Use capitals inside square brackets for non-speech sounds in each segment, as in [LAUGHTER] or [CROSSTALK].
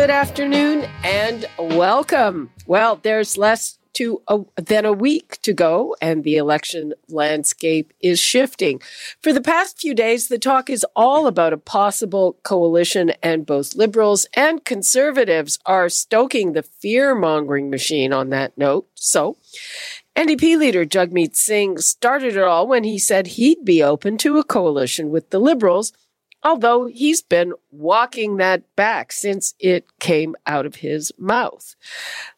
Good afternoon and welcome. Well, there's less to a, than a week to go, and the election landscape is shifting. For the past few days, the talk is all about a possible coalition, and both liberals and conservatives are stoking the fear mongering machine on that note. So, NDP leader Jagmeet Singh started it all when he said he'd be open to a coalition with the Liberals although he's been walking that back since it came out of his mouth.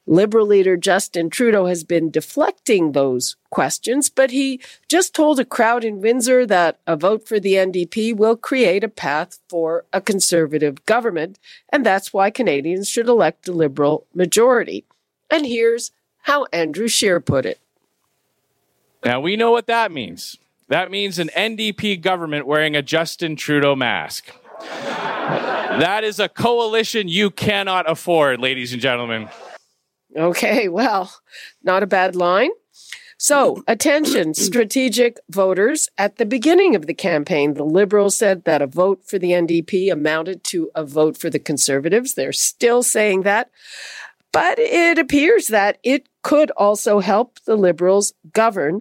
Liberal leader Justin Trudeau has been deflecting those questions, but he just told a crowd in Windsor that a vote for the NDP will create a path for a conservative government, and that's why Canadians should elect a Liberal majority. And here's how Andrew Scheer put it. Now we know what that means. That means an NDP government wearing a Justin Trudeau mask. that is a coalition you cannot afford, ladies and gentlemen. Okay, well, not a bad line. So, attention, strategic voters. At the beginning of the campaign, the Liberals said that a vote for the NDP amounted to a vote for the Conservatives. They're still saying that. But it appears that it could also help the Liberals govern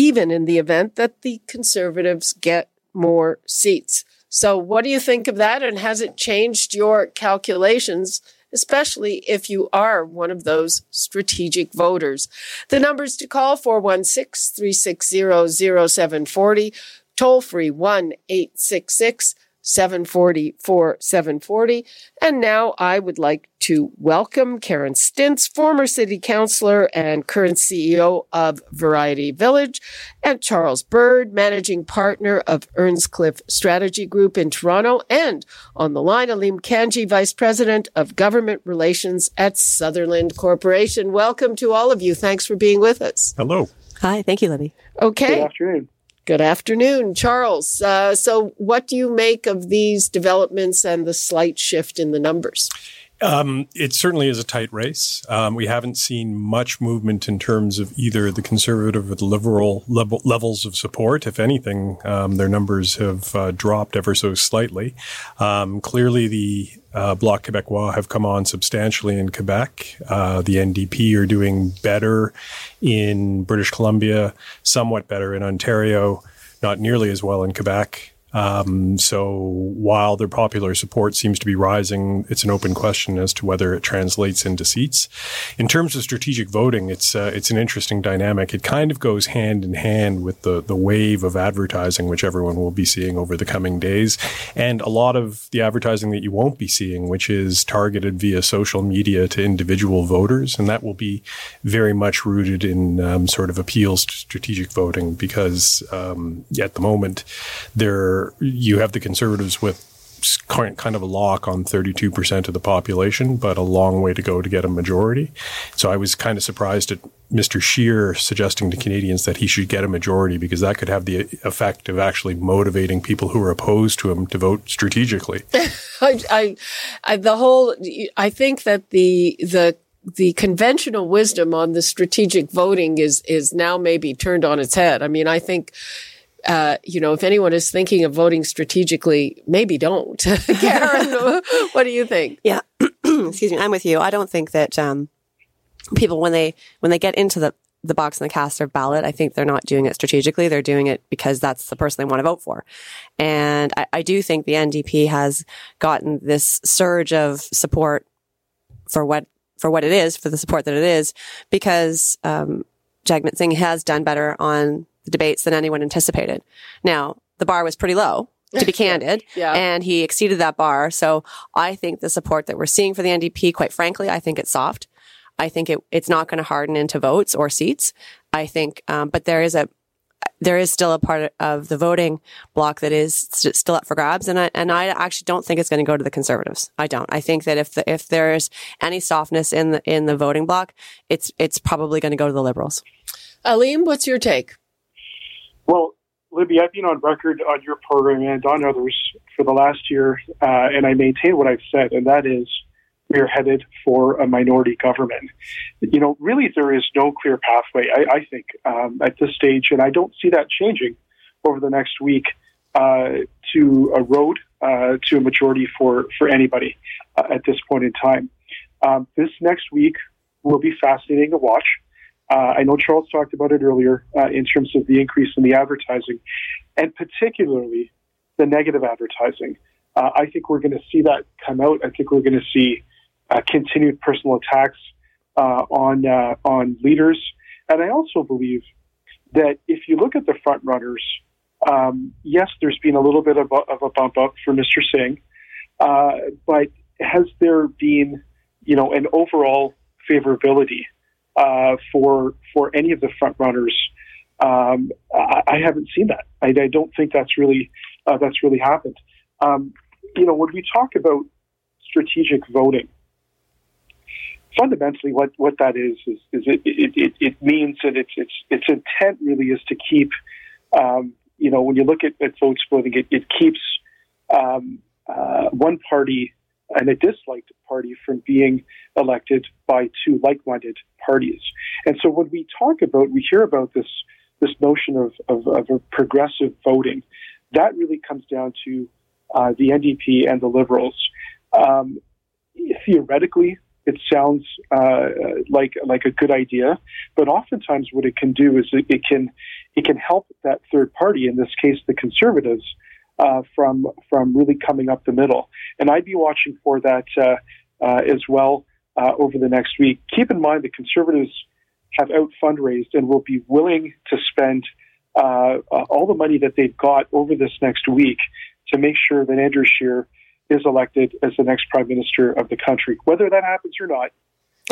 even in the event that the conservatives get more seats. So, what do you think of that? And has it changed your calculations, especially if you are one of those strategic voters? The numbers to call 416 360 0740, toll free 1 866 740 740. And now I would like to welcome Karen Stintz, former city councillor and current CEO of Variety Village, and Charles Bird, managing partner of Earnscliffe Strategy Group in Toronto, and on the line, Aleem Kanji, vice president of government relations at Sutherland Corporation. Welcome to all of you. Thanks for being with us. Hello. Hi, thank you, Libby. Okay. Good afternoon. Good afternoon, Charles. Uh, so, what do you make of these developments and the slight shift in the numbers? Um, it certainly is a tight race. Um, we haven't seen much movement in terms of either the conservative or the liberal level, levels of support. If anything, um, their numbers have uh, dropped ever so slightly. Um, clearly, the uh, Bloc Québécois have come on substantially in Quebec. Uh, the NDP are doing better in British Columbia, somewhat better in Ontario, not nearly as well in Quebec. Um, so while their popular support seems to be rising, it's an open question as to whether it translates into seats. In terms of strategic voting, it's uh, it's an interesting dynamic. It kind of goes hand in hand with the the wave of advertising which everyone will be seeing over the coming days, and a lot of the advertising that you won't be seeing, which is targeted via social media to individual voters, and that will be very much rooted in um, sort of appeals to strategic voting because um, at the moment there you have the conservatives with kind of a lock on 32% of the population, but a long way to go to get a majority. So I was kind of surprised at Mr. Scheer suggesting to Canadians that he should get a majority because that could have the effect of actually motivating people who are opposed to him to vote strategically. [LAUGHS] I, I, I, the whole, I think that the, the, the conventional wisdom on the strategic voting is, is now maybe turned on its head. I mean, I think, uh, you know, if anyone is thinking of voting strategically, maybe don't. [LAUGHS] Karen, [LAUGHS] what do you think? Yeah, [CLEARS THROAT] excuse me, I'm with you. I don't think that um, people when they when they get into the the box and the cast their ballot, I think they're not doing it strategically. They're doing it because that's the person they want to vote for. And I, I do think the NDP has gotten this surge of support for what for what it is, for the support that it is, because um, Jagmeet Singh has done better on the debates than anyone anticipated. Now, the bar was pretty low, to be [LAUGHS] candid, yeah. and he exceeded that bar. So I think the support that we're seeing for the NDP, quite frankly, I think it's soft. I think it, it's not going to harden into votes or seats. I think, um, but there is a, there is still a part of the voting bloc that is st- still up for grabs, and I and I actually don't think it's going to go to the conservatives. I don't. I think that if the, if there's any softness in the in the voting bloc, it's it's probably going to go to the liberals. Aleem, what's your take? Well, Libby, I've been on record on your program and on others for the last year, uh, and I maintain what I've said, and that is we are headed for a minority government. You know, really, there is no clear pathway, I, I think, um, at this stage, and I don't see that changing over the next week uh, to a road uh, to a majority for, for anybody uh, at this point in time. Um, this next week will be fascinating to watch. Uh, I know Charles talked about it earlier uh, in terms of the increase in the advertising, and particularly the negative advertising. Uh, I think we're going to see that come out. I think we're going to see uh, continued personal attacks uh, on uh, on leaders, and I also believe that if you look at the front runners, um, yes, there's been a little bit of a, of a bump up for Mr. Singh, but has there been, you know, an overall favorability? Uh, for for any of the front runners. Um, I, I, haven't seen that. I, I don't think that's really uh, that's really happened. Um, you know, when we talk about strategic voting, fundamentally, what, what that is is, is it, it, it, it means that its its its intent really is to keep. Um, you know, when you look at, at vote splitting, it, it keeps um, uh, one party and a disliked party from being elected by two like-minded parties. And so when we talk about, we hear about this this notion of, of, of a progressive voting, that really comes down to uh, the NDP and the Liberals. Um, theoretically, it sounds uh, like like a good idea, but oftentimes what it can do is it, it can it can help that third party, in this case the Conservatives, uh, from from really coming up the middle. And I'd be watching for that uh, uh, as well uh, over the next week. Keep in mind the Conservatives have out fundraised and will be willing to spend all the money that they've got over this next week to make sure that Andrew Scheer is elected as the next prime minister of the country. Whether that happens or not,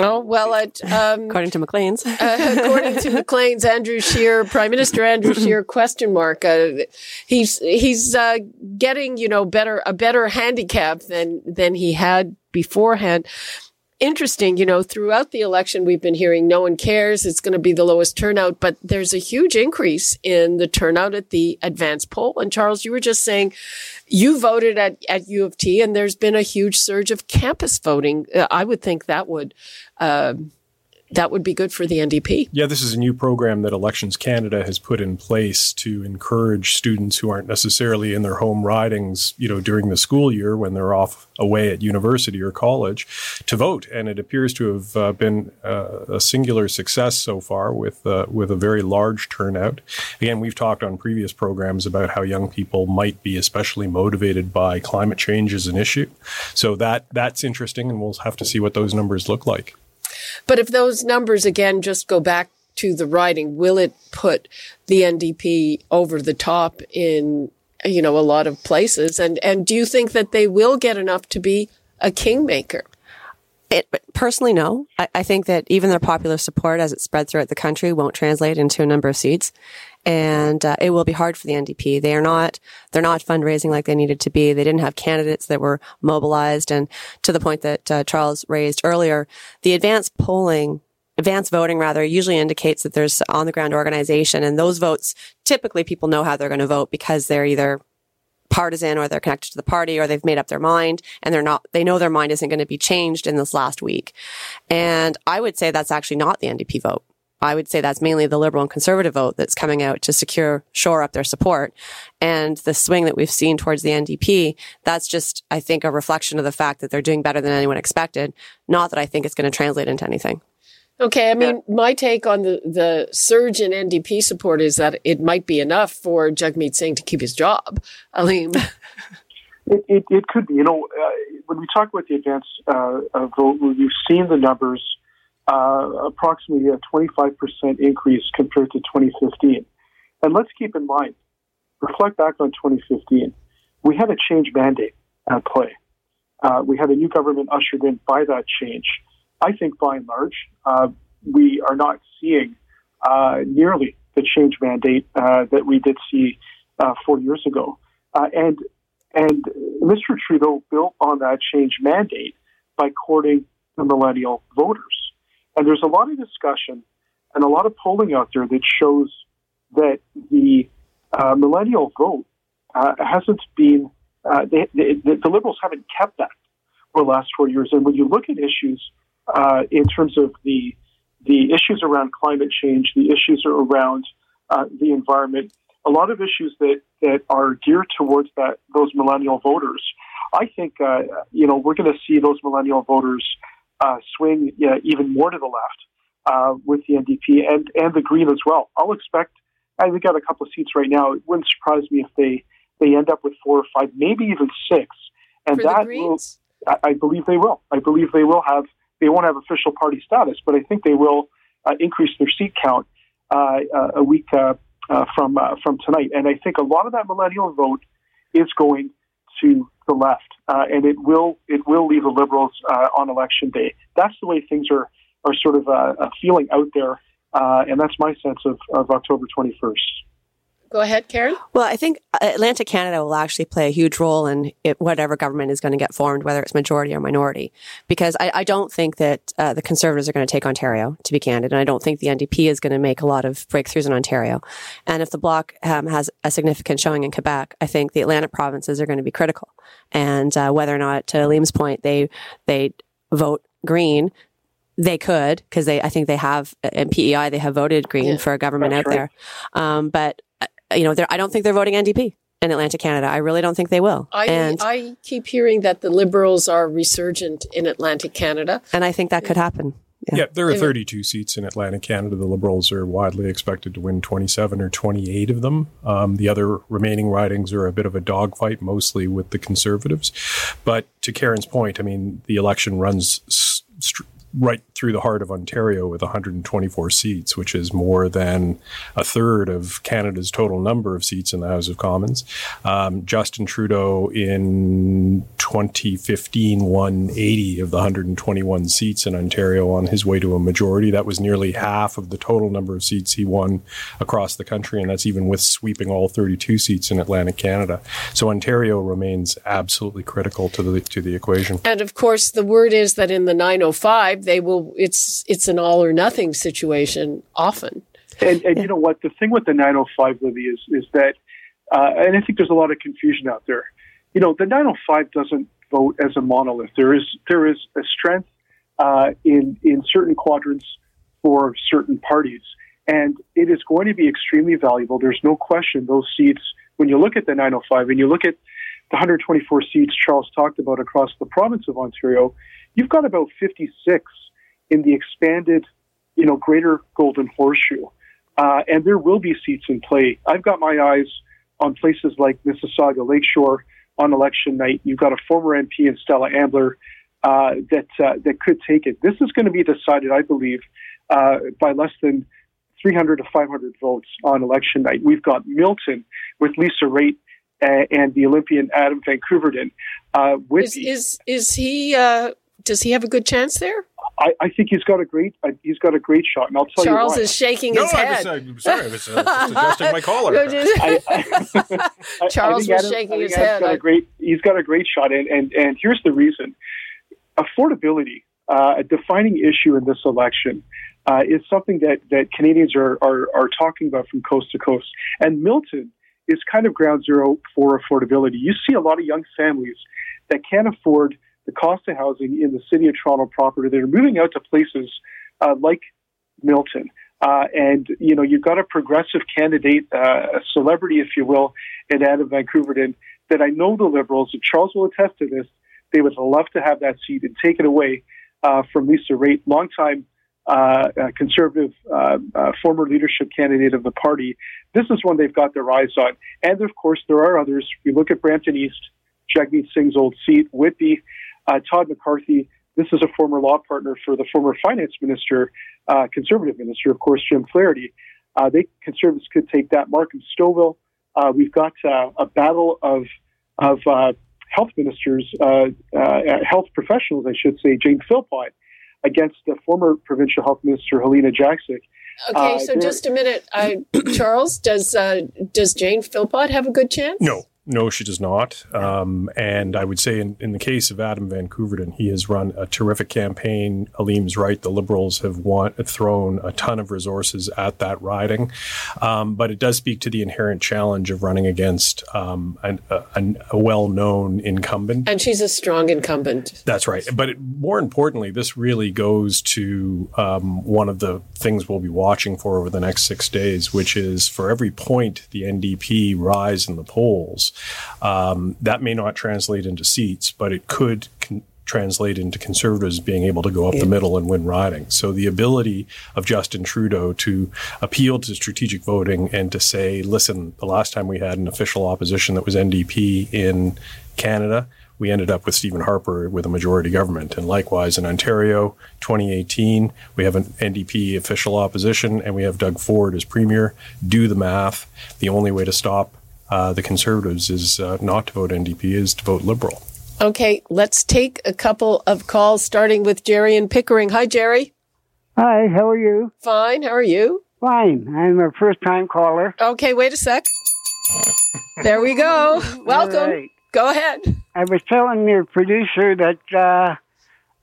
Oh well, um, according to Maclean's, [LAUGHS] uh, according to Maclean's, Andrew Scheer, Prime Minister Andrew [CLEARS THROAT] Scheer, question mark. Uh, he's he's uh, getting you know better a better handicap than than he had beforehand interesting, you know, throughout the election, we've been hearing no one cares. It's going to be the lowest turnout, but there's a huge increase in the turnout at the advance poll. And Charles, you were just saying you voted at, at U of T and there's been a huge surge of campus voting. Uh, I would think that would, uh, that would be good for the NDP. Yeah, this is a new program that Elections Canada has put in place to encourage students who aren't necessarily in their home ridings, you know, during the school year when they're off away at university or college to vote. And it appears to have uh, been uh, a singular success so far with uh, with a very large turnout. Again, we've talked on previous programs about how young people might be especially motivated by climate change as an issue. So that that's interesting, and we'll have to see what those numbers look like. But if those numbers again just go back to the riding, will it put the NDP over the top in you know a lot of places? And and do you think that they will get enough to be a kingmaker? It, personally, no. I, I, think that even their popular support as it spread throughout the country won't translate into a number of seats. And uh, it will be hard for the NDP. They are not, they're not fundraising like they needed to be. They didn't have candidates that were mobilized. And to the point that uh, Charles raised earlier, the advanced polling advanced voting rather usually indicates that there's on the ground organization and those votes typically people know how they're going to vote because they're either partisan or they're connected to the party or they've made up their mind and they're not, they know their mind isn't going to be changed in this last week. And I would say that's actually not the NDP vote. I would say that's mainly the liberal and conservative vote that's coming out to secure, shore up their support. And the swing that we've seen towards the NDP, that's just, I think, a reflection of the fact that they're doing better than anyone expected. Not that I think it's going to translate into anything. Okay, I mean, my take on the, the surge in NDP support is that it might be enough for Jagmeet Singh to keep his job. [LAUGHS] Aleem. It, it, it, could be. You know, uh, when we talk about the advance uh, vote, we've seen the numbers, uh, approximately a 25% increase compared to 2015. And let's keep in mind, reflect back on 2015. We had a change mandate at play. Uh, we had a new government ushered in by that change. I think by and large, uh, we are not seeing uh, nearly the change mandate uh, that we did see four years ago. And and Mr. Trudeau built on that change mandate by courting the millennial voters. And there's a lot of discussion and a lot of polling out there that shows that the uh, millennial vote uh, hasn't been, uh, they, they, the Liberals haven't kept that for the last four years. And when you look at issues uh, in terms of the the issues around climate change, the issues around uh, the environment, a lot of issues that, that are geared towards that those millennial voters. I think uh, you know we're going to see those millennial voters swing yeah, even more to the left uh, with the NDP and, and the Green as well. I'll expect, I think, got a couple of seats right now. It wouldn't surprise me if they, they end up with four or five, maybe even six. And For that will, I, I believe they will. I believe they will have, they won't have official party status, but I think they will uh, increase their seat count uh, uh a week uh, uh, from from tonight. And I think a lot of that millennial vote is going to the left, uh, and it will it will leave the Liberals uh, on election day. That's the way things are are sort of a feeling out there, uh, and that's my sense of, of October 21st. Go ahead, Karen. Well, I think Atlantic Canada will actually play a huge role in it, whatever government is going to get formed, whether it's majority or minority. Because I, I don't think that uh, the Conservatives are going to take Ontario, to be candid, and I don't think the NDP is going to make a lot of breakthroughs in Ontario. And if the Bloc um, has a significant showing in Quebec, I think the Atlantic provinces are going to be critical. And uh, whether or not, to Aleem's point, they they vote green they could because they, I think they have in PEI they have voted Green yeah, for a government out right. there, um, but uh, you know, I don't think they're voting NDP in Atlantic Canada. I really don't think they will. I, and, I keep hearing that the Liberals are resurgent in Atlantic Canada, and I think that could happen. Yeah. yeah. there are 32 seats in Atlantic Canada. The Liberals are widely expected to win 27 or 28 of them. Um, the other remaining ridings are a bit of a dogfight, mostly with the Conservatives. But to Karen's point, I mean, the election runs st- right through the heart of Ontario with 124 seats, which is more than a third of Canada's total number of seats in the House of Commons. Um, Justin Trudeau in 2015 won 80 of the 121 seats in Ontario on his way to a majority. That was nearly half of the total number of seats he won across the country, and that's even with sweeping all 32 seats in Atlantic Canada. So Ontario remains absolutely critical to the to the equation. And of course, the word is that in the 905 they will. It's it's an all or nothing situation often. And, and you know what? The thing with the 905 Libby is is that, uh, and I think there's a lot of confusion out there. You know, the 905 doesn't vote as a monolith. There is there is a strength uh, in in certain quadrants for certain parties, and it is going to be extremely valuable. There's no question. Those seats, when you look at the 905 and you look at the 124 seats Charles talked about across the province of Ontario, you've got about 56 in the expanded, you know, greater Golden Horseshoe. Uh, and there will be seats in play. I've got my eyes on places like Mississauga Lakeshore on election night. You've got a former MP in Stella Ambler uh, that uh, that could take it. This is going to be decided, I believe, uh, by less than 300 to 500 votes on election night. We've got Milton with Lisa Raitt and the Olympian Adam van Koeverden. Uh, is, is, is he uh, does he have a good chance there? I, I think he's got a great uh, he's got a great shot, and I'll tell Charles you Charles is shaking his no, head. I was, uh, sorry, I was uh, just [LAUGHS] adjusting my collar. I, I, [LAUGHS] [LAUGHS] Charles was Adam, shaking his head. Got a great, he's got a great shot, and and, and here's the reason: affordability, uh, a defining issue in this election. Uh, is something that, that Canadians are, are, are talking about from coast to coast. And Milton is kind of ground zero for affordability. You see a lot of young families that can't afford the cost of housing in the city of Toronto proper. They're moving out to places uh, like Milton. Uh, and, you know, you've got a progressive candidate, uh, a celebrity, if you will, in Adam van Koeverden that I know the Liberals, and Charles will attest to this, they would love to have that seat and take it away uh, from Lisa Raitt, longtime uh, conservative uh, uh, former leadership candidate of the party. This is one they've got their eyes on. And of course, there are others. We look at Brampton East, Jagmeet Singh's old seat, Whitby, uh, Todd McCarthy, this is a former law partner for the former finance minister, uh, conservative minister, of course, Jim Flaherty. Uh, they conservatives could take that. Markham. Uh, we've got uh, a battle of of uh, health ministers, health professionals, I should say, Jane Philpott, against the former provincial health minister Helena Jaczek. Okay, Uh, so just a minute, uh, [CLEARS THROAT] Charles. Does uh, does Jane Philpott have a good chance? No, no, she does not. Um, and I would say, in, in the case of Adam Van Koeverden, he has run a terrific campaign. Aleem's right; the Liberals have want, thrown a ton of resources at that riding, um, but it does speak to the inherent challenge of running against um, an, a, a well-known incumbent. And she's a strong incumbent. That's right. But it, more importantly, this really goes to um, one of the things we'll be watching for over the next six days, which is for every point the NDP rise in the polls, um, that may not translate into seats, but it could. Con- translate into conservatives being able to go up the middle and win riding. So the ability of Justin Trudeau to appeal to strategic voting and to say, listen, the last time we had an official opposition that was NDP in Canada, we ended up with Stephen Harper with a majority government. And likewise in Ontario, 2018, we have an NDP official opposition and we have Doug Ford as premier. Do the math. The only way to stop uh, the Conservatives is uh, not to vote NDP, is to vote Liberal. Okay, let's take a couple of calls, starting with Jerry and Pickering. Hi, Jerry. Hi, how are you? Fine. How are you? Fine. I'm a first time caller. Okay, wait a sec. There we go. [LAUGHS] Welcome. All right. Go ahead. I was telling your producer that uh,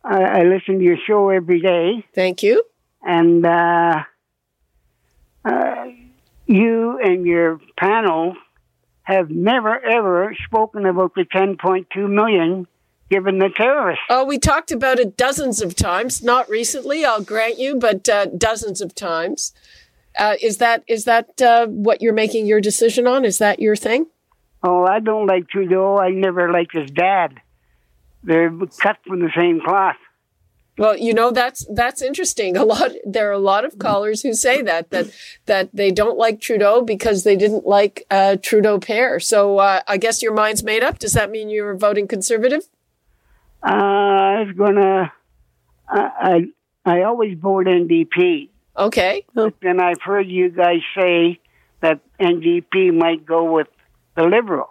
I, I listen to your show every day, Thank you. and uh, uh, you and your panel have never ever spoken about the 10.2 million given the terrorists. Oh, we talked about it dozens of times. Not recently, I'll grant you, but uh, dozens of times. Uh, is that is that uh, what you're making your decision on? Is that your thing? Oh, I don't like Trudeau. I never liked his dad. They're cut from the same cloth. Well, you know that's that's interesting. A lot there are a lot of callers who say that that that they don't like Trudeau because they didn't like uh, Trudeau pair. So uh, I guess your mind's made up. Does that mean you're voting conservative? Uh, I was gonna. I I, I always vote NDP, Okay. but then I've heard you guys say that NDP might go with the Liberals.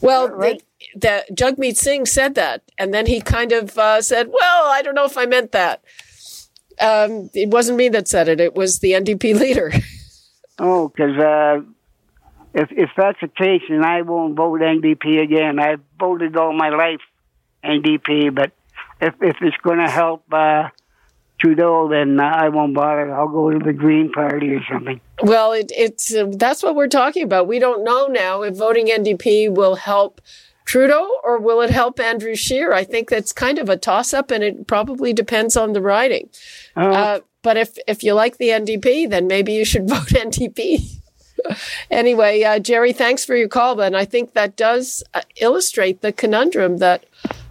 Well, right? The, Jagmeet Singh said that, and then he kind of uh, said, "Well, I don't know if I meant that." Um, it wasn't me that said it; it was the NDP [LAUGHS] leader. Oh, because uh, if if that's the case, then I won't vote NDP again. I've voted all my life NDP, but if if it's going to help uh, Trudeau, then uh, I won't bother. I'll go to the Green Party or something. well, it, it's uh, that's what we're talking about. We don't know now if voting NDP will help Trudeau or will it help Andrew Scheer. I think that's kind of a toss-up, and it probably depends on the riding. Oh, Uh, but if if you like the NDP, then maybe you should [LAUGHS] vote NDP. [LAUGHS] anyway, uh, Jerry, thanks for your call. And I think that does uh, illustrate the conundrum that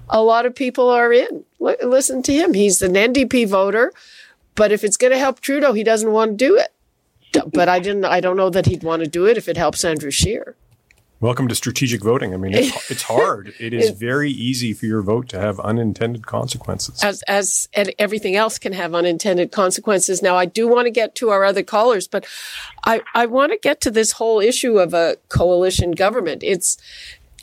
a lot of people are in. L- listen to him; he's an NDP voter, but if it's going to help Trudeau, he doesn't want to do it. But I didn't. I don't know that he'd want to do it if it helps Andrew Scheer. Welcome to strategic voting. I mean, it's, [LAUGHS] it's hard. It is very easy for your vote to have unintended consequences. as as and everything else can have unintended consequences. Now, I do want to get to our other callers, but I I want to get to this whole issue of a coalition government. It's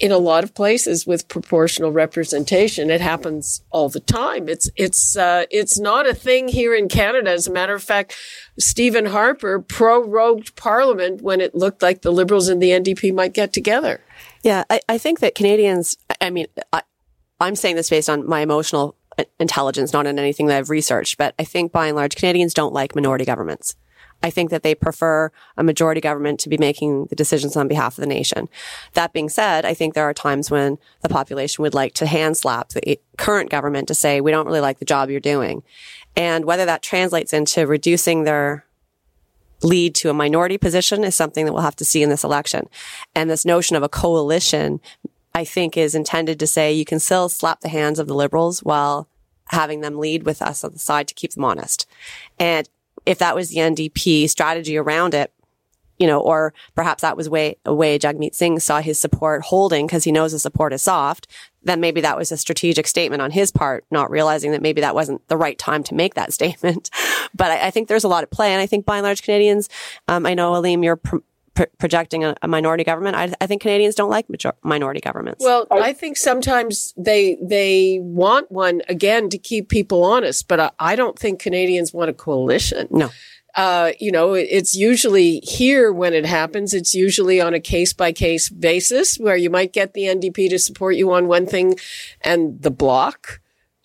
in a lot of places with proportional representation. It happens all the time. It's it's uh, it's not a thing here in Canada. As a matter of fact, Stephen Harper prorogued Parliament when it looked like the Liberals and the NDP might get together. Yeah, I, I think that Canadians, I mean, I, I'm saying this based on my emotional intelligence, not on anything that I've researched, but I think by and large, Canadians don't like minority governments. I think that they prefer a majority government to be making the decisions on behalf of the nation. That being said, I think there are times when the population would like to hand slap the current government to say, we don't really like the job you're doing. And whether that translates into reducing their lead to a minority position is something that we'll have to see in this election. And this notion of a coalition, I think is intended to say you can still slap the hands of the liberals while having them lead with us on the side to keep them honest. And if that was the NDP strategy around it, you know, or perhaps that was way, a way Jagmeet Singh saw his support holding because he knows the support is soft, then maybe that was a strategic statement on his part, not realizing that maybe that wasn't the right time to make that [LAUGHS] statement. But I, I think there's a lot at play. And I think by and large Canadians, um, I know, Aleem, you're pr- pr- projecting a, a, minority government. I, I, think Canadians don't like major- minority governments. Well, I think sometimes they they want one again to keep people honest, but I, I don't think Canadians want a coalition. No. uh, you know, it's usually here when it happens. It's usually on a case by case basis where you might get the NDP to support you on one thing and the bloc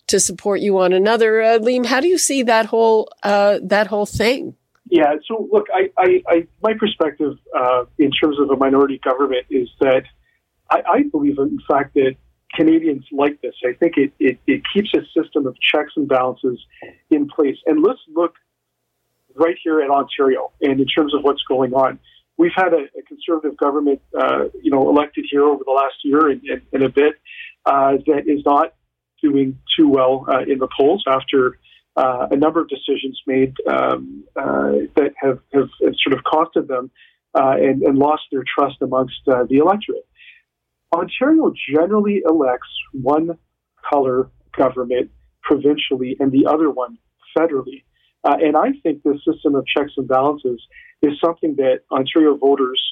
to support you on another. Uh, Aleem, how do you see that whole uh, that whole thing? Yeah. So look, I, I, I my perspective uh, in terms of a minority government is that I, I believe, in fact, that Canadians like this. I think it, it, it keeps a system of checks and balances in place. And let's look right here in Ontario and in terms of what's going on. We've had a, a conservative government, uh, you know, elected here over the last year and, and, and a bit uh, that is not doing too well uh, in the polls after uh, a number of decisions made um, uh, that have, have, have, sort of costed them uh, and, and, lost their trust amongst the electorate. Ontario generally elects one color government provincially and the other one federally. Uh, and I think this system of checks and balances is something that Ontario voters,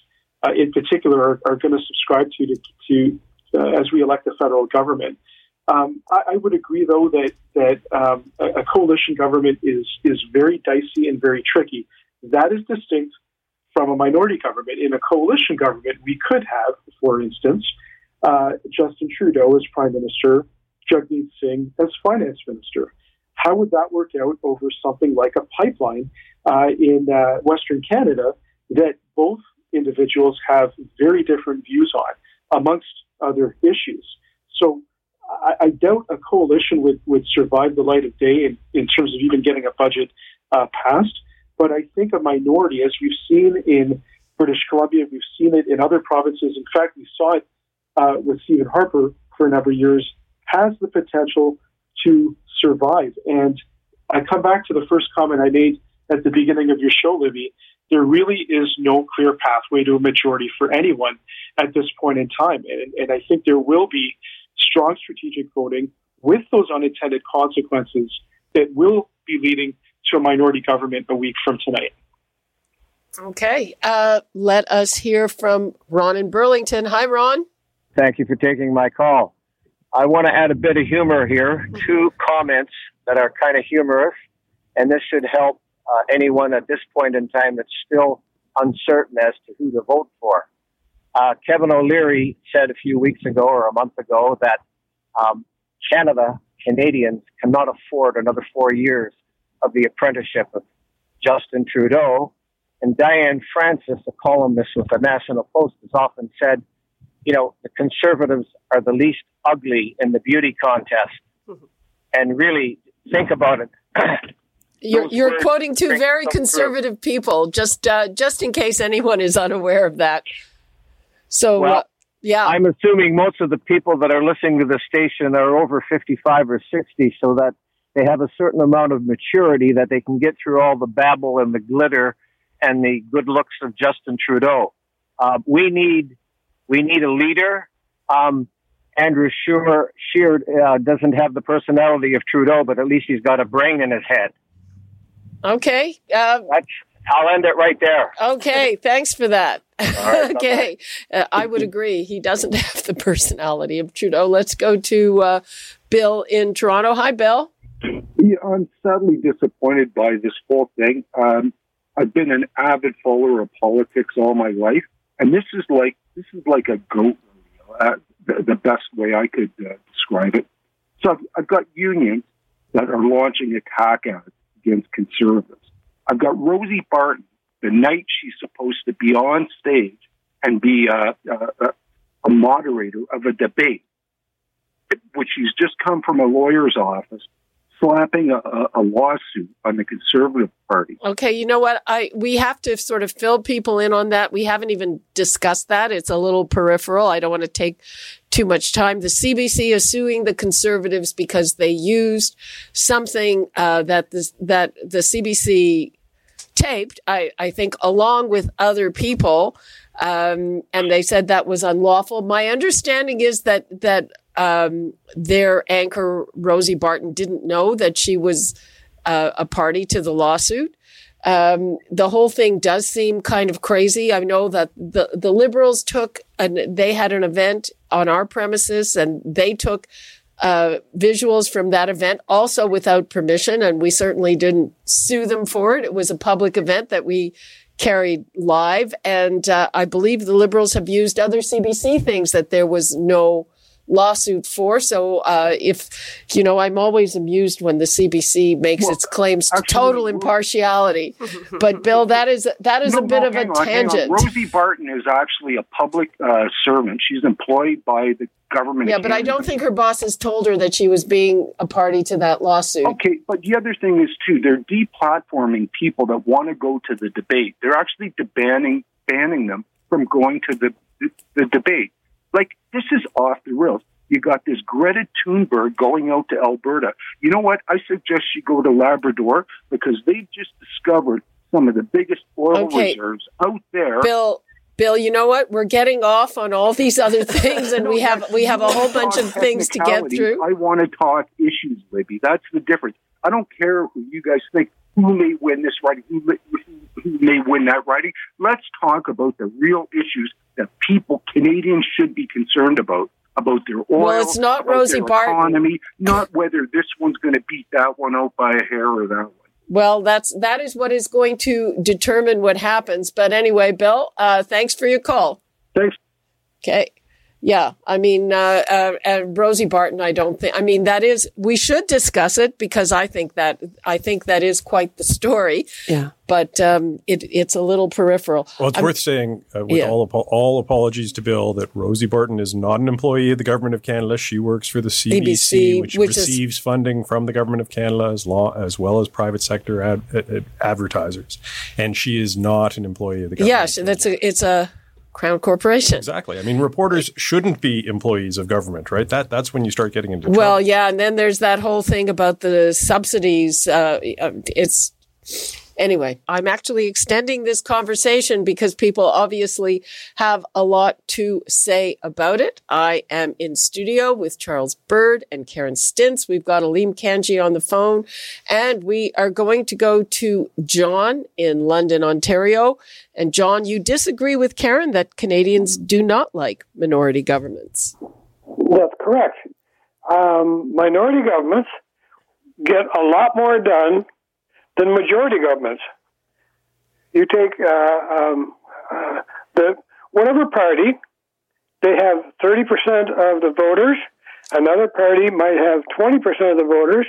uh, in particular, are, are going to subscribe to, to, to uh, as we elect the federal government. Um, I, I, would agree, though, that that um, a, a, coalition government is is very dicey and very tricky. That is distinct from a minority government. In a coalition government, we could have, for instance, uh, Justin Trudeau as Prime Minister, Jagmeet Singh as Finance Minister. How would that work out over something like a pipeline uh, in uh, Western Canada that both individuals have very different views on, amongst other issues? So I, I doubt a coalition would, would survive the light of day in, in terms of even getting a budget uh, passed. But I think a minority, as we've seen in British Columbia, we've seen it in other provinces. In fact, we saw it uh, with Stephen Harper for a number of years, has the potential to survive. And I come back to the first comment I made at the beginning of your show, Libby. There really is no clear pathway to a majority for anyone at this point in time. And, and I think there will be strong strategic voting with those unintended consequences that will be leading to a minority government a week from tonight. Okay. Uh, let us hear from Ron in Burlington. Hi, Ron. Thank you for taking my call. I want to add a bit of humor here. Two comments that are kind of humorous, and this should help uh, anyone at this point in time that's still uncertain as to who to vote for. Uh, Kevin O'Leary said a few weeks ago or a month ago that um, Canada, Canadians cannot afford another four years of the apprenticeship of Justin Trudeau. And Diane Francis, a columnist with the National Post, has often said, you know, the conservatives are the least ugly in the beauty contest. Mm-hmm. And really think about it. [COUGHS] You're, you're quoting two very conservative through. people, just uh, just in case anyone is unaware of that. So, well, uh, yeah, I'm assuming most of the people that are listening to the station are over 55 or 60, so that they have a certain amount of maturity that they can get through all the babble and the glitter and the good looks of Justin Trudeau. Uh, we need we need a leader. Um, Andrew Scheer, Scheer uh, doesn't have the personality of Trudeau, but at least he's got a brain in his head. Okay. Uh, That's, I'll end it right there. Okay. Thanks for that. [LAUGHS] Right, okay. Uh, I would agree. He doesn't [LAUGHS] have the personality of Trudeau. Let's go to uh, Bill in Toronto. Hi, Bill. Yeah, I'm sadly disappointed by this whole thing. Um, I've been an avid follower of politics all my life, and this is like this is like a goat rodeo, uh, the, the, best way I could uh, describe it. So I've, I've, got unions that are launching attack ads against conservatives. I've got Rosie Barton, the night she's supposed to be on stage and be a, a, a moderator of a debate, which she's just come from a lawyer's office slapping a, a, lawsuit on the Conservative Party. Okay, you know what? I we have to sort of fill people in on that. We haven't even discussed that. It's a little peripheral. I don't want to take too much time. The CBC is suing the Conservatives because they used something uh, that the, that the CBC taped. I, I think along with other people. Um, and they said that was unlawful. My understanding is that that um, their anchor Rosie Barton didn't know that she was uh, a party to the lawsuit. Um, the whole thing does seem kind of crazy. I know that the the liberals took and they had an event on our premises and they took uh, visuals from that event, also without permission, and we certainly didn't sue them for it. It was a public event that we carried live, and uh, I believe the Liberals have used other CBC things that there was no lawsuit for. So uh, if you know, I'm always amused when the CBC makes Well, its claims to total impartiality. [LAUGHS] but Bill, that is that is No, a bit no, of a on, tangent. Rosie Barton is actually a public uh, servant. She's employed by the government. Yeah, but I don't think her bosses told her that she was being a party to that lawsuit. Okay, but the other thing is too, they're deplatforming people that want to go to the debate. They're actually banning banning them from going to the, the the debate. Like this is off the rails. You got this Greta Thunberg going out to Alberta. You know what? I suggest you go to Labrador because they've just discovered some of the biggest oil Okay. reserves out there. Bill, Bill, you know what? We're getting off on all these other [LAUGHS] things, and we have we have a whole bunch of things to get through. I want to talk issues, Libby. That's the difference. I don't care who you guys think who may win this riding, who may, who- may win that riding. Let's talk about the real issues that people, Canadians, should be concerned about. About their oil. Well, it's not Rosie Barton. Economy, not whether this one's going to beat that one out by a hair or that one. Well, that's that is what is going to determine what happens. But anyway, Bill, uh, thanks for your call. Thanks. Okay. Yeah, I mean, uh, uh, uh, Rosie Barton. I don't think. I mean, that is. We should discuss it because I think that I think that is quite the story. Yeah. But um, it, it's a little peripheral. Well, it's I'm- worth saying, uh, with Yeah. all apo- all apologies to Bill, that Rosie Barton is not an employee of the government of Canada. She works for the CBC, ABC, which, which is- receives funding from the government of Canada as, law, as well as private sector ad, ad- advertisers, and she is not an employee of the government. Yes, that's a. It's a crown corporation. Exactly. I mean, reporters shouldn't be employees of government, right? That that's when you start getting into Well, trouble. yeah, and then there's that whole thing about the subsidies. Uh, uh, it's anyway. I'm actually extending this conversation because people obviously have a lot to say about it. I am in studio with Charles Bird and Karen Stintz. We've got Aleem Kanji on the phone, and we are going to go to John in London, Ontario. And John, you disagree with Karen that Canadians do not like minority governments. That's correct. Um, minority governments get a lot more done than majority governments. You take uh, um, uh, the whatever party, they have thirty percent of the voters. Another party might have twenty percent of the voters.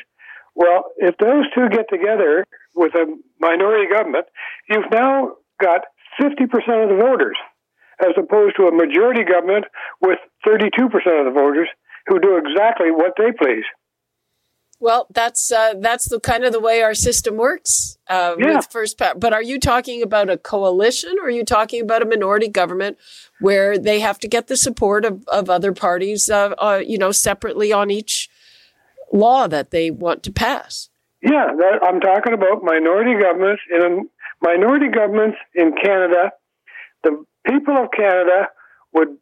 Well, if those two get together with a minority government, you've now got fifty percent of the voters, as opposed to a majority government with thirty-two percent of the voters who do exactly what they please. Well, that's uh, that's the kind of the way our system works uh, Yeah. with first power. But are you talking about a coalition, or are you talking about a minority government where they have to get the support of, of other parties, uh, uh, you know, separately on each law that they want to pass? Yeah, that, I'm talking about minority governments in minority governments in Canada. The people of Canada would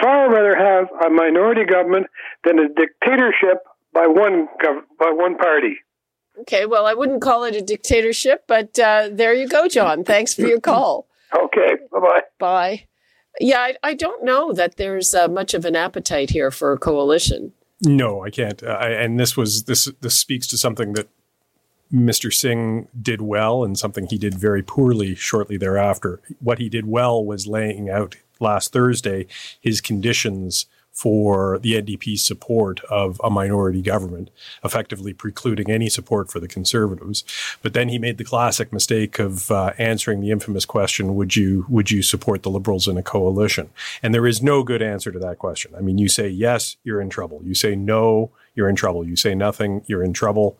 far rather have a minority government than a dictatorship by one gov- by one party. Okay, well, I wouldn't call it a dictatorship, but uh, there you go, John. Thanks for your call. Okay, bye bye. Bye. Yeah, I, I don't know that there's uh, much of an appetite here for a coalition. No, I can't. Uh, I, and this was this this speaks to something that Mr. Singh did well and something he did very poorly shortly thereafter. What he did well was laying out last Thursday his conditions for the NDP's support of a minority government, effectively precluding any support for the Conservatives. But then he made the classic mistake of uh, answering the infamous question: Would you would you support the Liberals in a coalition? And there is no good answer to that question. I mean, you say yes, you're in trouble. You say no, you're in trouble. You say nothing, you're in trouble.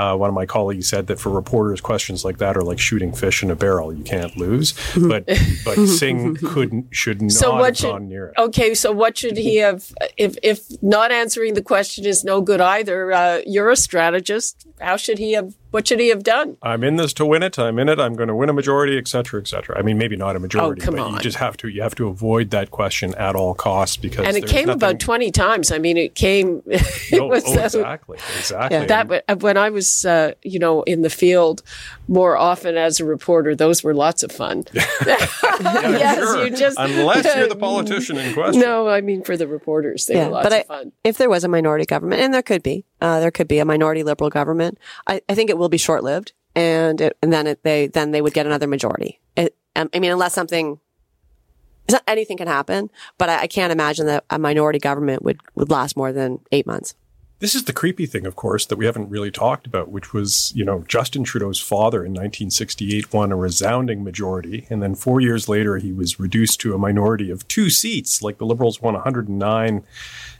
Uh, one of my colleagues said that for reporters, questions like that are like shooting fish in a barrel. You can't lose. But [LAUGHS] but Singh couldn't should not So what have should- gone near it. Okay, so what should he have? If if not answering the question is no good either, uh, you're a strategist. How should he have What should he have done? I'm in this to win it. I'm in it. I'm going to win a majority, et cetera, et cetera. I mean, maybe not a majority, Oh, but on. you just have to you have to avoid that question at all costs because And it came nothing- about 20 times. I mean, it came. [LAUGHS] it Oh, was, oh, exactly, exactly. That uh, when I was, uh, you know, in the field more often as a reporter, those were lots of fun. [LAUGHS] yes, sure. you just Unless you're the [LAUGHS] politician in question. No, I mean for the reporters, they were lots but of I, fun. if there was a minority government, and there could be, uh, there could be a minority liberal government. I, I think it will be short lived, and it, and then it, they then they would get another majority. It, um, I mean, unless something, anything can happen, but I, I can't imagine that a minority government would would last more than eight months. This is the creepy thing, of course, that we haven't really talked about, which was, you know, Justin Trudeau's father in 1968 won a resounding majority. And then four years later, he was reduced to a minority of two seats. Like the Liberals won 109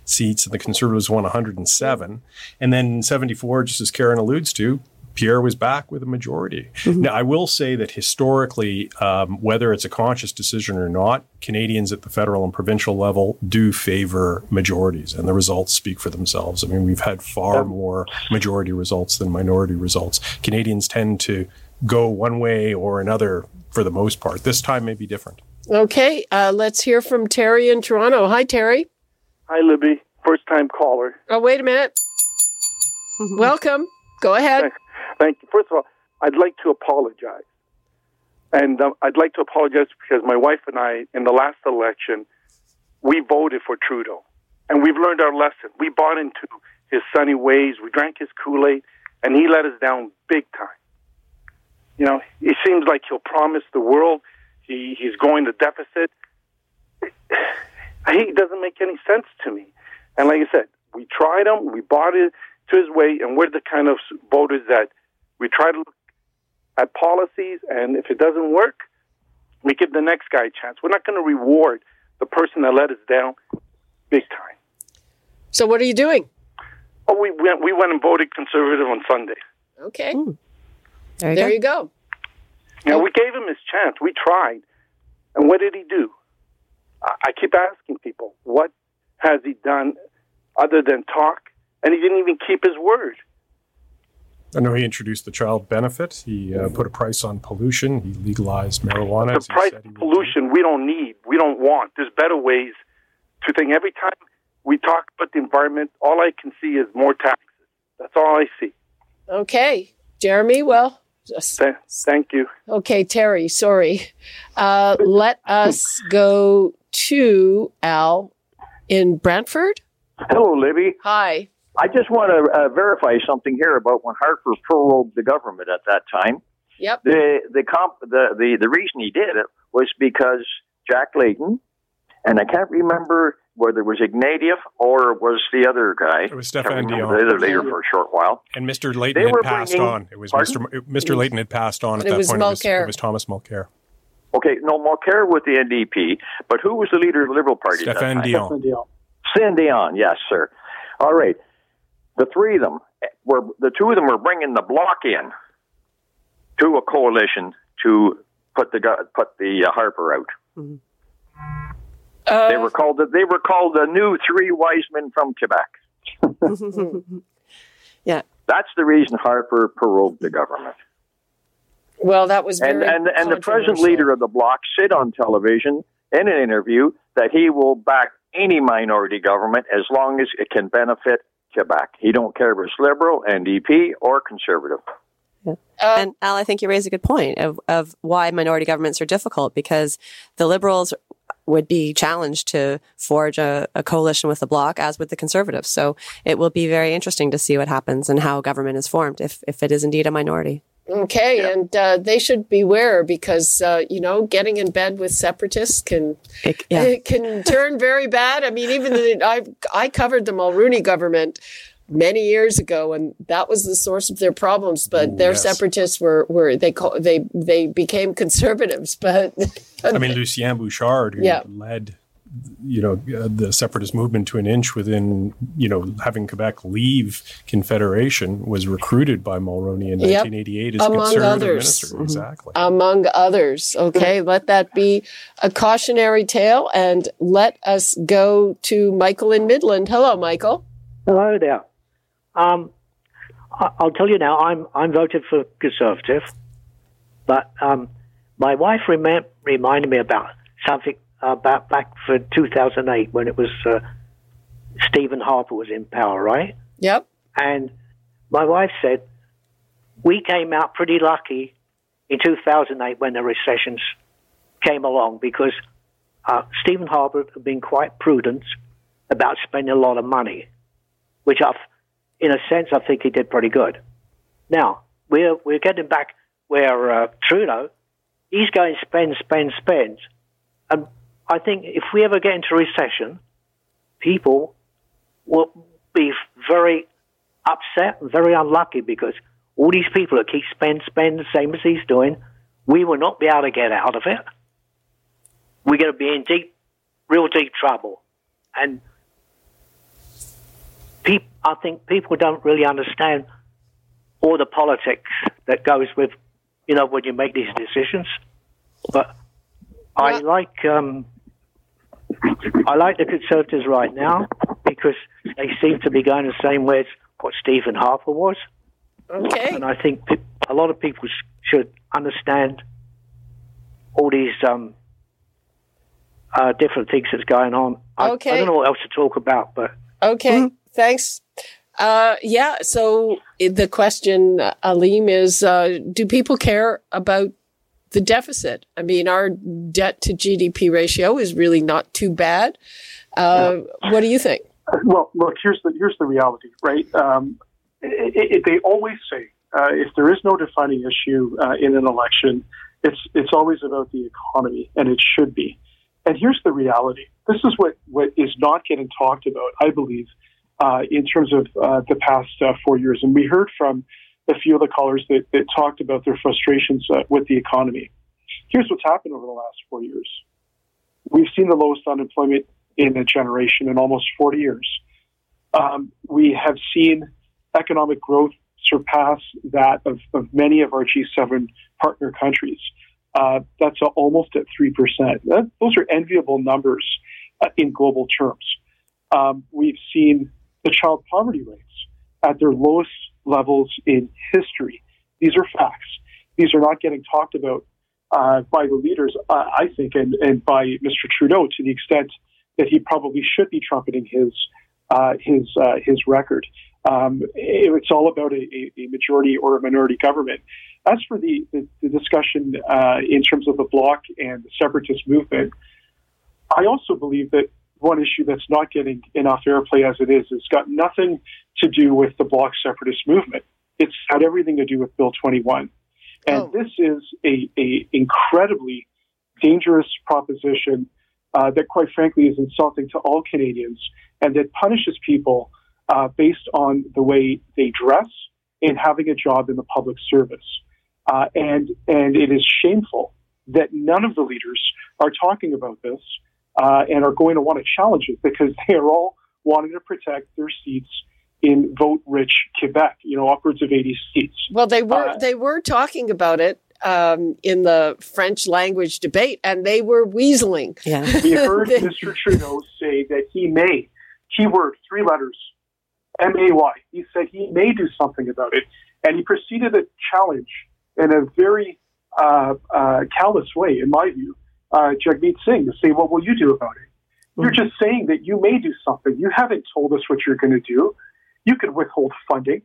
seats and the Conservatives won 107. And then in 74, just as Karen alludes to, Pierre was back with a majority. Now, I will say that historically, um, whether it's a conscious decision or not, Canadians at the federal and provincial level do favor majorities, and the results speak for themselves. I mean, we've had far more majority results than minority results. Canadians tend to go one way or another for the most part. This time may be different. Okay, uh, let's hear from Terry in Toronto. Hi, Terry. Hi, Libby. First time caller. Oh, wait a minute. [LAUGHS] Welcome. Go ahead. Thank you. First of all, I'd like to apologize. And um, I'd like to apologize because my wife and I, in the last election, we voted for Trudeau. And we've learned our lesson. We bought into his sunny ways. We drank his Kool Aid, and he let us down big time. You know, it seems like he'll promise the world he, he's going to deficit. [SIGHS] He doesn't make any sense to me. And like I said, we tried him, we bought it to his way, and we're the kind of voters that we try to look at policies, and if it doesn't work, we give the next guy a chance. We're not going to reward the person that let us down big time. So, what are you doing? Oh, we went, we went and voted conservative on Sunday. Okay. Hmm. There you there go. you go. You know, we gave him his chance. We tried. And what did he do? I, I keep asking people, what has he done other than talk? And he didn't even keep his word. I know he introduced the child benefit. He uh, put a price on pollution. He legalized marijuana. The price of pollution we don't need, we don't want. There's better ways to think. Every time we talk about the environment, all I can see is more taxes. That's all I see. Okay. Jeremy, well, just, Th- thank you. okay, Terry, sorry. Uh, let us go to Al in Brantford. Hello, Libby. Hi. I just want to uh, verify something here about when Harper prorogued the government at that time. Yep. The the comp the, the the reason he did it was because Jack Layton, and I can't remember whether it was Ignatieff or was the other guy. It was Stéphane Dion. The other leader for a short while. And Mr. Layton They had passed bringing- on. It was Pardon? Mr. Mr. Layton had passed on at It that was point. It was, Mulcair. it was Thomas Mulcair. Okay, no, Mulcair with the NDP, but who was the leader of the Liberal Party? at that Stéphane? Dion. Sin Dion, yes, sir. All right. The three of them were the two of them were bringing the bloc in to a coalition to put the put the uh, Harper out. Uh, they were called the, they were called the new three wise men from Quebec. [LAUGHS] yeah. That's the reason Harper prorogued the government. Well, that was And very and and the present leader of the bloc said on television in an interview that he will back any minority government as long as it can benefit Quebec. He don't care if it's liberal, NDP, or conservative. Um, and Al, I think you raise a good point of, of why minority governments are difficult because the liberals would be challenged to forge a, a coalition with the bloc, as with the conservatives. So it will be very interesting to see what happens and how government is formed if, if it is indeed a minority. Okay, and uh, they should beware because uh, you know getting in bed with separatists can yeah. it can turn very bad. I mean, even the, I I covered the Mulroney government many years ago, and that was the source of their problems. But their yes. separatists were were they call, they they became [LAUGHS] conservatives, but I mean, Lucien Bouchard, who Yeah. led, you know, uh, the separatist movement to an inch within, you know, having Quebec leave Confederation, was recruited by Mulroney in Yep. 1988 as a Among conservative others. minister. Exactly. among others. Okay, let that be a cautionary tale, and let us go to Michael in Midland. Hello, Michael. Hello there. Um, I- I'll tell you now, I'm I'm voted for Conservative, but um, my wife rem- reminded me about something about back for 2008 when it was uh, Stephen Harper was in power, right? Yep. And my wife said we came out pretty lucky in 2008 when the recessions came along because uh, Stephen Harper had been quite prudent about spending a lot of money, which I've, in a sense, I think he did pretty good. Now we're we're getting back where uh, Trudeau, he's going to spend, spend, spend, and I think if we ever get into recession, people will be very upset and very unlucky because all these people that keep spend, spend the same as he's doing, we will not be able to get out of it. We're going to be in deep, real deep trouble. And peop, I think people don't really understand all the politics that goes with, you know, when you make these decisions. But I like, um, I like the Conservatives right now because they seem to be going the same way as what Stephen Harper was. Okay. And I think a lot of people should understand all these um, uh, different things that's going on. I, Okay. I don't know what else to talk about, but Okay, thanks. Uh, yeah, so the question, uh, Aleem, is uh, do people care about the deficit? I mean, our debt to GDP ratio is really not too bad. Uh, What do you think? Well, look, here's the here's the reality, right? Um, it, it, they always say uh, if there is no defining issue uh, in an election, it's it's always about the economy, and it should be. And here's the reality: this is what what is not getting talked about, I believe, uh, in terms of uh, the past uh, four years. And we heard from a few of the callers that, that talked about their frustrations uh, with the economy. Here's what's happened over the last four years: we've seen the lowest unemployment in a generation in almost 40 years. Um, we have seen economic growth surpass that of, of many of our G7 partner countries. Uh, that's uh, almost at 3%. That, those are enviable numbers uh, in global terms. Um, we've seen the child poverty rates at their lowest levels in history. These are facts. These are not getting talked about uh, by the leaders, uh, I think, and, and by Mr. Trudeau to the extent that he probably should be trumpeting his uh, his uh, his record. Um, it- it's all about a, a- a majority or a minority government. As for the, the, the discussion uh, in terms of the bloc and the separatist movement, I also believe that one issue that's not getting enough airplay as it is. It's got nothing to do with the bloc separatist movement. It's had everything to do with Bill 21. And this is a, a incredibly dangerous proposition uh, that, quite frankly, is insulting to all Canadians and that punishes people uh, based on the way they dress and having a job in the public service. Uh, and and it is shameful that none of the leaders are talking about this uh, and are going to want to challenge it because [LAUGHS] they are all wanting to protect their seats in vote-rich Quebec. You know, upwards of 80 seats. Well, they were Uh, they were talking about it um, in the French language debate, and they were weaseling. Yeah, [LAUGHS] we heard Mr. Trudeau say that he may, keyword, three letters, M A Y. He said he may do something about it. And he proceeded to challenge in a very uh, uh, callous way, in my view, uh, Jagmeet Singh to say, What will you do about it? You're just saying that you may do something. You haven't told us what you're going to do. You could withhold funding.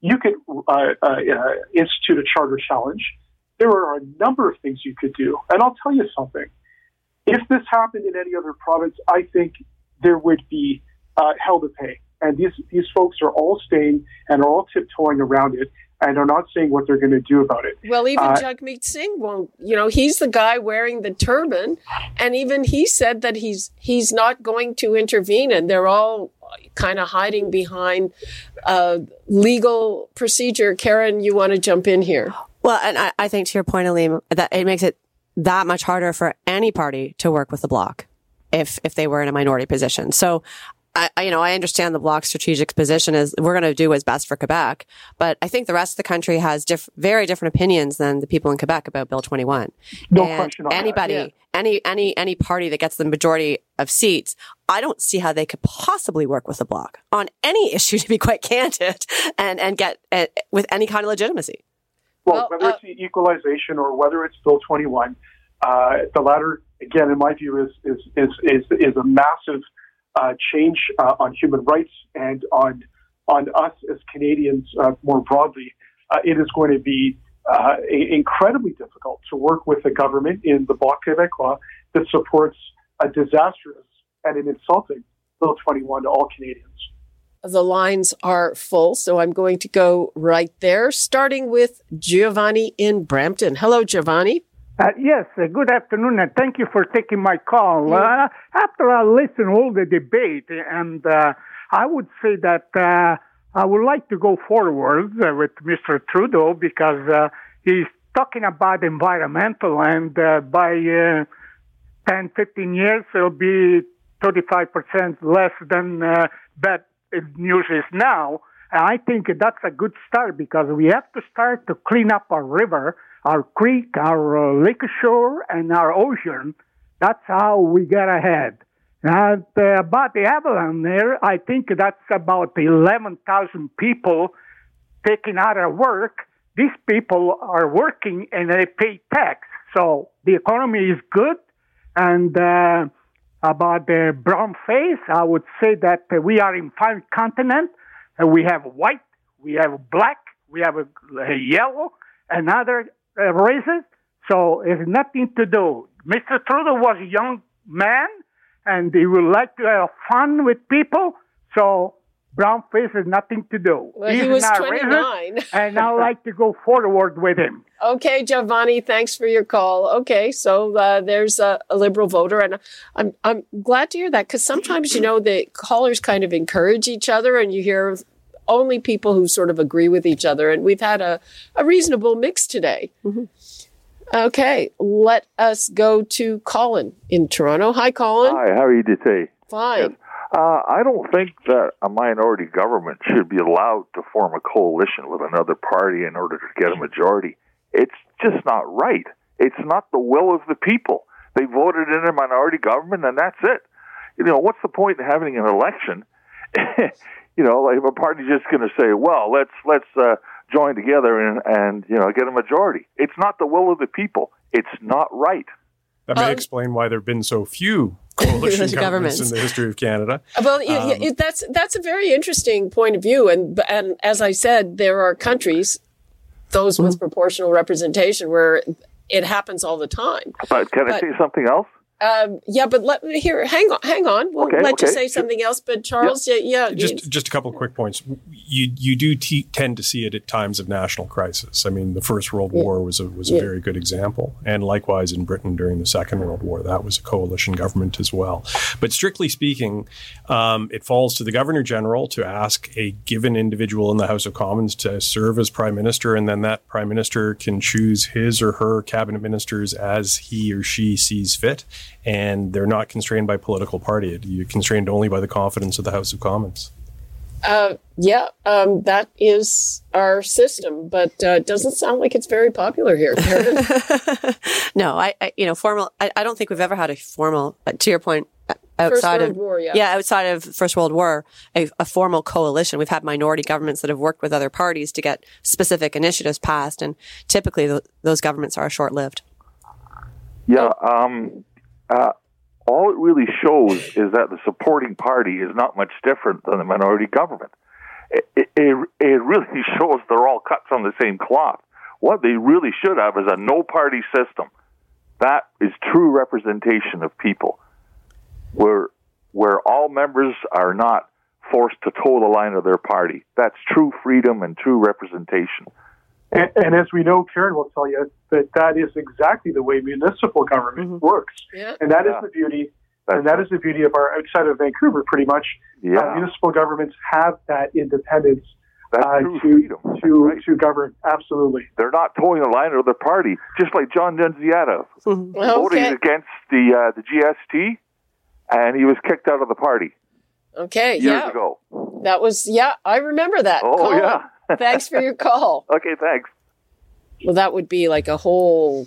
You could uh, uh, uh, institute a charter challenge. There are a number of things you could do. And I'll tell you something if this happened in any other province, I think there would be uh, hell to pay. And these these folks are all staying and are all tiptoeing around it and are not saying what they're going to do about it. Well, even Uh, Jagmeet Singh won't. You know, he's the guy wearing the turban, and even he said that he's he's not going to intervene, and they're all kind of hiding behind uh, legal procedure. Karen, you want to jump in here? Well, and I, I think to your point, Aleem, that it makes it that much harder for any party to work with the bloc if if they were in a minority position. So I, I, you know, I understand the bloc strategic position is we're going to do what's best for Quebec, but I think the rest of the country has diff- very different opinions than the people in Quebec about Bill 21. No and question on that, anybody, yeah. any, any, any party that gets the majority of seats, I don't see how they could possibly work with the bloc on any [LAUGHS] issue, to be quite candid, and, and get uh, with any kind of legitimacy. Well, whether it's the equalization or whether it's Bill 21, uh, the latter, again, in my view, is is is is, is a massive uh, change uh, on human rights and on on us as Canadians uh, more broadly. Uh, it is going to be uh, a- incredibly difficult to work with a government in the Bloc Québécois that supports a disastrous and an insulting Bill 21 to all Canadians. The lines are full, so I'm going to go right there, starting with Giovanni in Brampton. Hello, Giovanni. Uh, yes, uh, good afternoon, and thank you for taking my call. Uh, after I listened all the debate, and uh, I would say that uh, I would like to go forward uh, with Mr. Trudeau because uh, he's talking about environmental, and uh, by uh, 10, 15 years, it'll be 35% less than uh, that news is now. And I think that's a good start because we have to start to clean up our river, our creek, our uh, lake shore, and our ocean. That's how we get ahead. And uh, about the Lavalin there, I think that's about 11,000 people taken out of work. These people are working and they pay tax. So the economy is good. And uh, about the brown face, I would say that we are in five continents. We have white, we have black, we have uh, yellow, and other uh, races. So it's nothing to do. Mr. Trudeau was a young man, and he would like to have fun with people. So brown face has nothing to do. Well, he was 29. racist, [LAUGHS] and I like to go forward with him. Okay, Giovanni, thanks for your call. Okay, so uh, there's a, a liberal voter, and I'm I'm glad to hear that because sometimes you know the callers kind of encourage each other, and you hear only people who sort of agree with each other, and we've had a, a reasonable mix today. Okay, let us go to Colin in Toronto. Hi, Colin. Hi, how are you today? Fine. Uh, I don't think that a minority government should be allowed to form a coalition with another party in order to get a majority. It's just not right. It's not the will of the people. They voted in a minority government, and that's it. You know, what's the point in having an election? [LAUGHS] you know, like if a party's just going to say, "Well, let's let's uh, join together and and you know get a majority." It's not the will of the people. It's not right. That may explain why there have been so few [LAUGHS] coalition Coalition governments governments. in the history of Canada. Well, y- y- Um, y- that's that's a very interesting point of view, and and as I said, there are countries, those with proportional representation, where it happens all the time. But can I But- say something else? Um, yeah, but let me hear. Hang on, hang on. We'll Okay, let you say something else. But Charles, yeah, yeah, just just a couple of quick points. You you do t- tend to see it at times of national crisis. I mean, the First World Yeah. War was a was a Yeah. very good example, and likewise in Britain during the Second World War, that was a coalition government as well. But strictly speaking, um, it falls to the Governor General to ask a given individual in the House of Commons to serve as Prime Minister, and then that Prime Minister can choose his or her cabinet ministers as he or she sees fit, and they're not constrained by political party. You're constrained only by the confidence of the House of Commons. uh, yeah. Um, that is our system, but uh, it doesn't sound like it's very popular here. [LAUGHS] No, I, I you know, formal. I, I don't think we've ever had a formal. uh, To your point, uh, outside World of War, yeah. outside of First World War, a, a formal coalition. We've had minority governments that have worked with other parties to get specific initiatives passed, and typically th- those governments are short lived. Yeah. Um, uh, all it really shows is that the supporting party is not much different than the minority government. It, it, it really [LAUGHS] shows they're all cut from the same cloth. What they really should have is a no party system. That is true representation of people, where where all members are not forced to toe the line of their party. That's true freedom and true representation. And, and as we know, Karen will tell you that that is exactly the way municipal government works. Yeah. And that is Yeah. the beauty. and that is the beauty of our outside of Vancouver. Pretty much, Yeah. uh, municipal governments have that independence That's uh, to freedom. to to govern. Absolutely. They're not towing the line of their party, just like John Nunziata voting Okay. against the uh, the GST, and he was kicked out of the party. Okay, years yeah. ago. That was, yeah, I remember that. Oh, call. yeah. [LAUGHS] Thanks for your call. Okay, thanks. Well, that would be like a whole.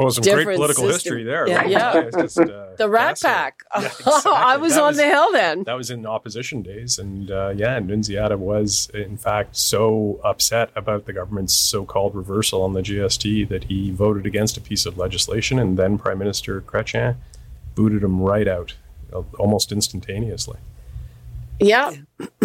Oh, some great political system. history there. Yeah. right? yeah. It's just, uh, the Rat Pack. [LAUGHS] I was That on the hill then. That was in opposition days, and uh, yeah, Nunziata was in fact so upset about the government's so-called reversal on the GST that he voted against a piece of legislation, and then Prime Minister Chrétien booted him right out, uh, almost instantaneously. Yeah. [CLEARS THROAT]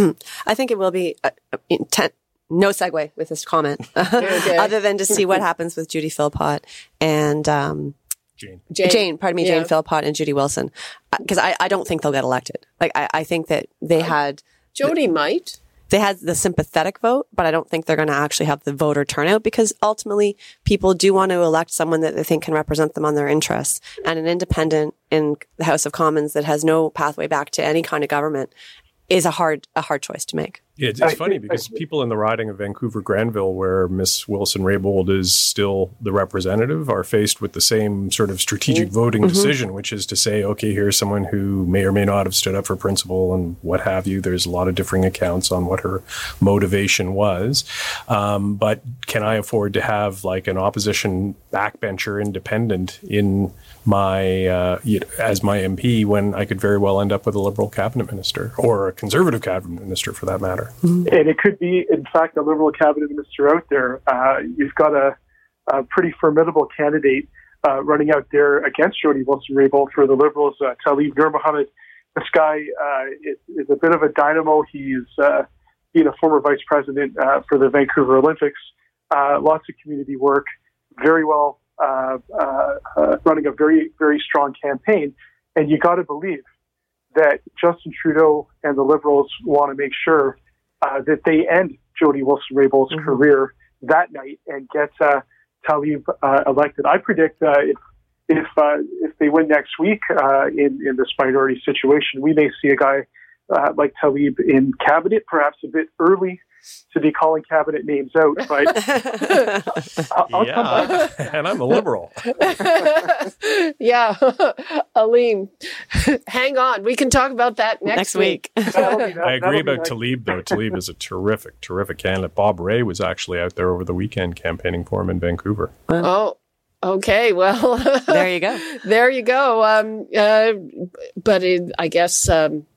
I think it will be uh, intent. No segue with this comment, [LAUGHS] [LAUGHS] other than to see what happens with Judy Philpott and um, Jane. Jane. pardon me, Yeah. Jane Philpott and Judy Wilson, because I, I don't think they'll get elected. Like I, I think that they had Jody might. they had the sympathetic vote, but I don't think they're going to actually have the voter turnout because ultimately people do want to elect someone that they think can represent them on their interests. And an independent in the House of Commons that has no pathway back to any kind of government is a hard a hard choice to make. Yeah, it's, it's funny because people in the riding of Vancouver Granville, where Miss Wilson Raybould is still the representative, are faced with the same sort of strategic voting Mhm. decision, which is to say, okay, here's someone who may or may not have stood up for principle and what have you. There's a lot of differing accounts on what her motivation was. Um, but can I afford to have like an opposition backbencher independent in my uh, you know, as my MP when I could very well end up with a liberal cabinet minister or a conservative cabinet minister for that matter? And it could be, in fact, a Liberal cabinet minister out there. Uh, you've got a, a pretty formidable candidate uh, running out there against Jody Wilson-Raybould for the Liberals, uh, Taleeb Noormohamed. This guy uh, is, is a bit of a dynamo. He's uh, been a former vice president uh, for the Vancouver Olympics. Lots of community work, very well running a very, very strong campaign. And you got to believe that Justin Trudeau and the Liberals want to make sure uh, that they end Jody Wilson Raybould's career that night and get uh, Taleeb uh, elected. I predict uh, if if uh, if they win next week uh, in in this minority situation, we may see a guy uh, like Taleeb in cabinet, perhaps a bit early to be calling cabinet names out, but [LAUGHS] I'll, I'll come. Yeah, and I'm a liberal. [LAUGHS] yeah. [LAUGHS] Aleem, hang on. We can talk about that next, Next week. I agree about Taleeb, though. Taleeb is a terrific, terrific candidate. Bob Rae was actually out there over the weekend campaigning for him in Vancouver. Oh, okay. Well, there you go. there you go. Um, uh, but it, I guess um,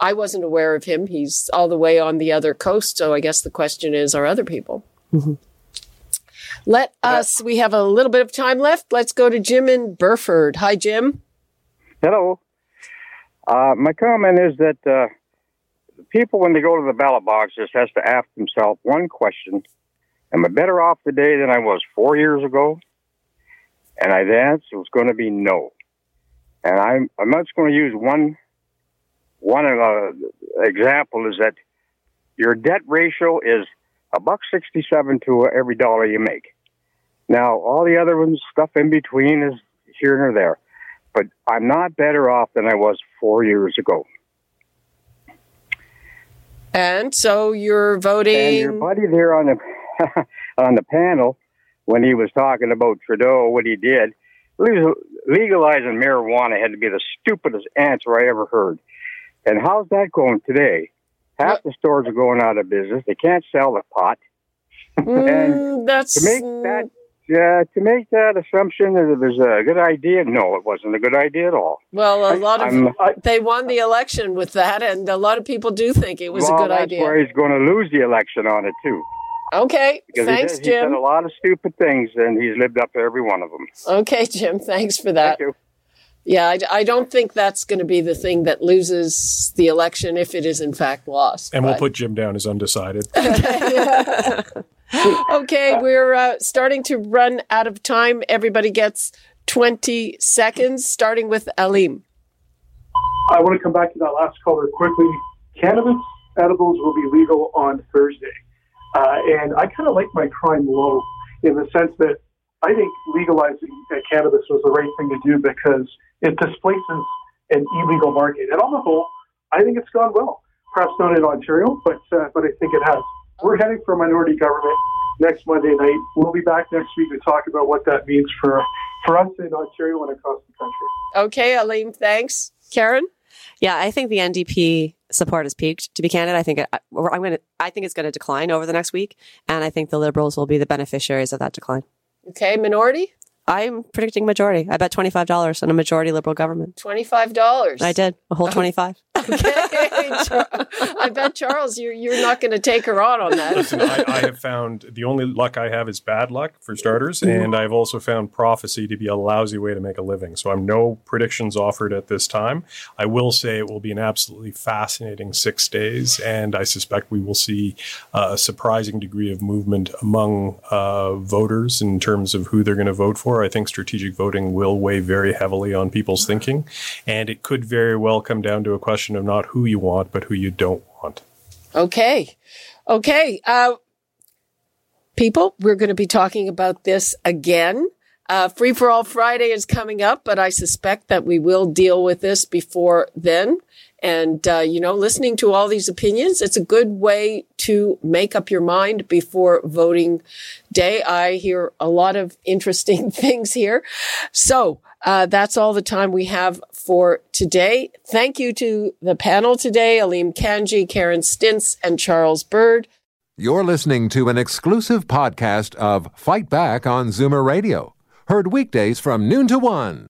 I wasn't aware of him. He's all the way on the other coast. So I guess the question is, are other people? Let us, we have a little bit of time left. Let's go to Jim in Burford. Hi, Jim. Hello. Uh, my comment is that uh, people, when they go to the ballot box, just has to ask themselves one question: Am I better off today than I was four years ago? And I, the answer was going to be no. And I'm I'm not just going to use one one uh, example is that your debt ratio is a buck sixty seven to every dollar you make. Now all the other ones, stuff in between, is here and there. But I'm not better off than I was four years ago. And so you're voting. And your buddy there on the [LAUGHS] on the panel, when he was talking about Trudeau, what he did, legalizing marijuana had to be the stupidest answer I ever heard. And how's that going today? Half the stores are going out of business. They can't sell the pot. [LAUGHS] Mm, that's to make that yeah, to make that assumption that it was a good idea, no, it wasn't a good idea at all. Well, a lot of I'm- they won the election with that, and a lot of people do think it was well, a good that's idea. where he's going to lose the election on it too. Okay, Because thanks, he, did, Jim. a lot of stupid things, and he's lived up to every one of them. Okay, Jim, thanks for that. Yeah, I, I don't think that's going to be the thing that loses the election if it is in fact lost. And we'll put Jim down as undecided. [LAUGHS] okay, we're uh, starting to run out of time. Everybody gets 20 seconds, starting with Aleem. I want to come back to that last caller quickly. Cannabis edibles will be legal on Thursday. Uh, and I kind of like my crime low in the sense that I think legalizing uh, cannabis was the right thing to do because it displaces an illegal market. And on the whole, I think it's gone well. Perhaps not in Ontario, but uh, but I think it has. We're heading for minority government next Monday night. We'll be back next week to talk about what that means for for us in Ontario and across the country. Okay, Aleem, thanks. Karen? Yeah, I think the NDP support has peaked. To be candid, I think it, I'm going to. I think it's going to decline over the next week, and I think the Liberals will be the beneficiaries of that decline. Okay, minority. I'm predicting majority. I bet twenty five dollars on a majority Liberal government. Twenty five dollars. I did a whole twenty five. [LAUGHS] I bet Charles, you're you're not going to take her on on that. Listen, I, I have found the only luck I have is bad luck for starters, and I've also found prophecy to be a lousy way to make a living. So I'm no predictions offered at this time. I will say it will be an absolutely fascinating six days, and I suspect we will see uh, a surprising degree of movement among uh, voters in terms of who they're going to vote for. I think strategic voting will weigh very heavily on people's thinking, and it could very well come down to a question of not who you want, but who you don't want. Okay. Okay. Uh, people, we're going to be talking about this again. Uh, Free for All Friday is coming up, but I suspect that we will deal with this before then. And, uh, you know, listening to all these opinions, it's a good way to make up your mind before voting day. I hear a lot of interesting [LAUGHS] things here. So, uh, that's all the time we have for today. Thank you to the panel today, Aleem Kanji, Karen Stintz, and Charles Bird. You're listening to an exclusive podcast of Fight Back on Zoomer Radio, heard weekdays from noon to one.